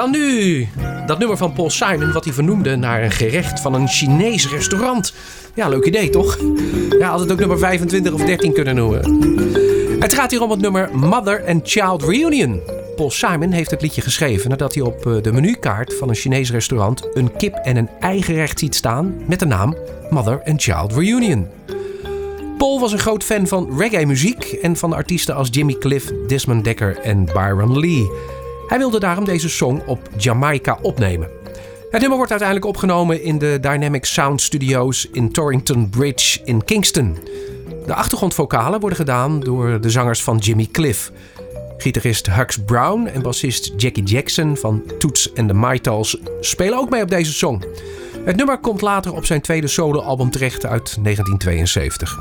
Dan nu dat nummer van Paul Simon, wat hij vernoemde naar een gerecht van een Chinees restaurant. Ja, leuk idee toch? Ja, had het ook nummer 25 of 13 kunnen noemen. Het gaat hier om het nummer Mother and Child Reunion. Paul Simon heeft het liedje geschreven nadat hij op eh, de menukaart van een Chinees restaurant een kip en een eigerecht ziet staan met de naam Mother and Child Reunion. Paul was een groot fan van reggae-muziek en van artiesten als Jimmy Cliff, Desmond Dekker en Byron Lee. Hij wilde daarom deze song op Jamaica opnemen. Het nummer wordt uiteindelijk opgenomen in de Dynamic Sound Studios in Torrington Bridge in Kingston. De achtergrondvokalen worden gedaan door de zangers van Jimmy Cliff. Gitarist Hux Brown en bassist Jackie Jackson van Toots and the Maytals spelen ook mee op deze song. Het nummer komt later op zijn tweede soloalbum terecht uit 1972.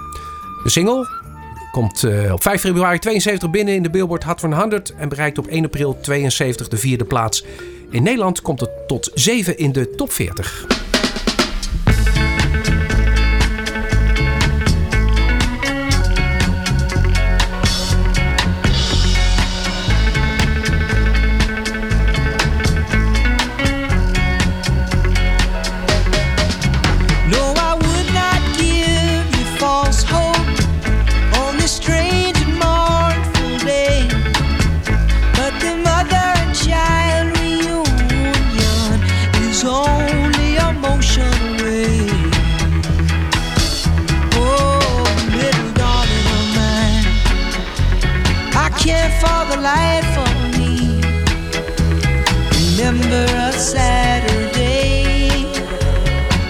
De single komt uh, op 5 februari 72 binnen in de Billboard Hot 100 en bereikt op 1 april 72 de vierde plaats. In Nederland komt het tot 7 in de top 40. cared for the life of me. Remember a Saturday.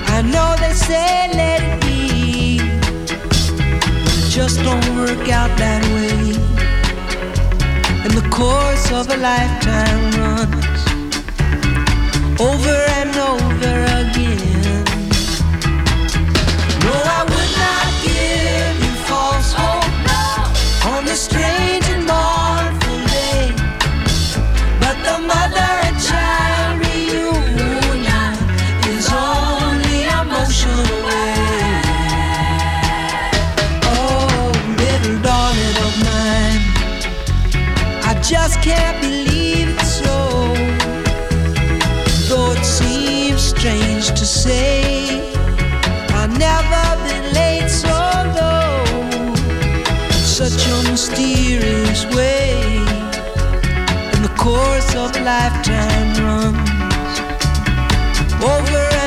I know they say let it be, but it just don't work out that way. And the course of a lifetime runs over just can't believe it's so. Though it seems strange to say, I've never been late so low. Such a mysterious way. In the course of lifetime runs over.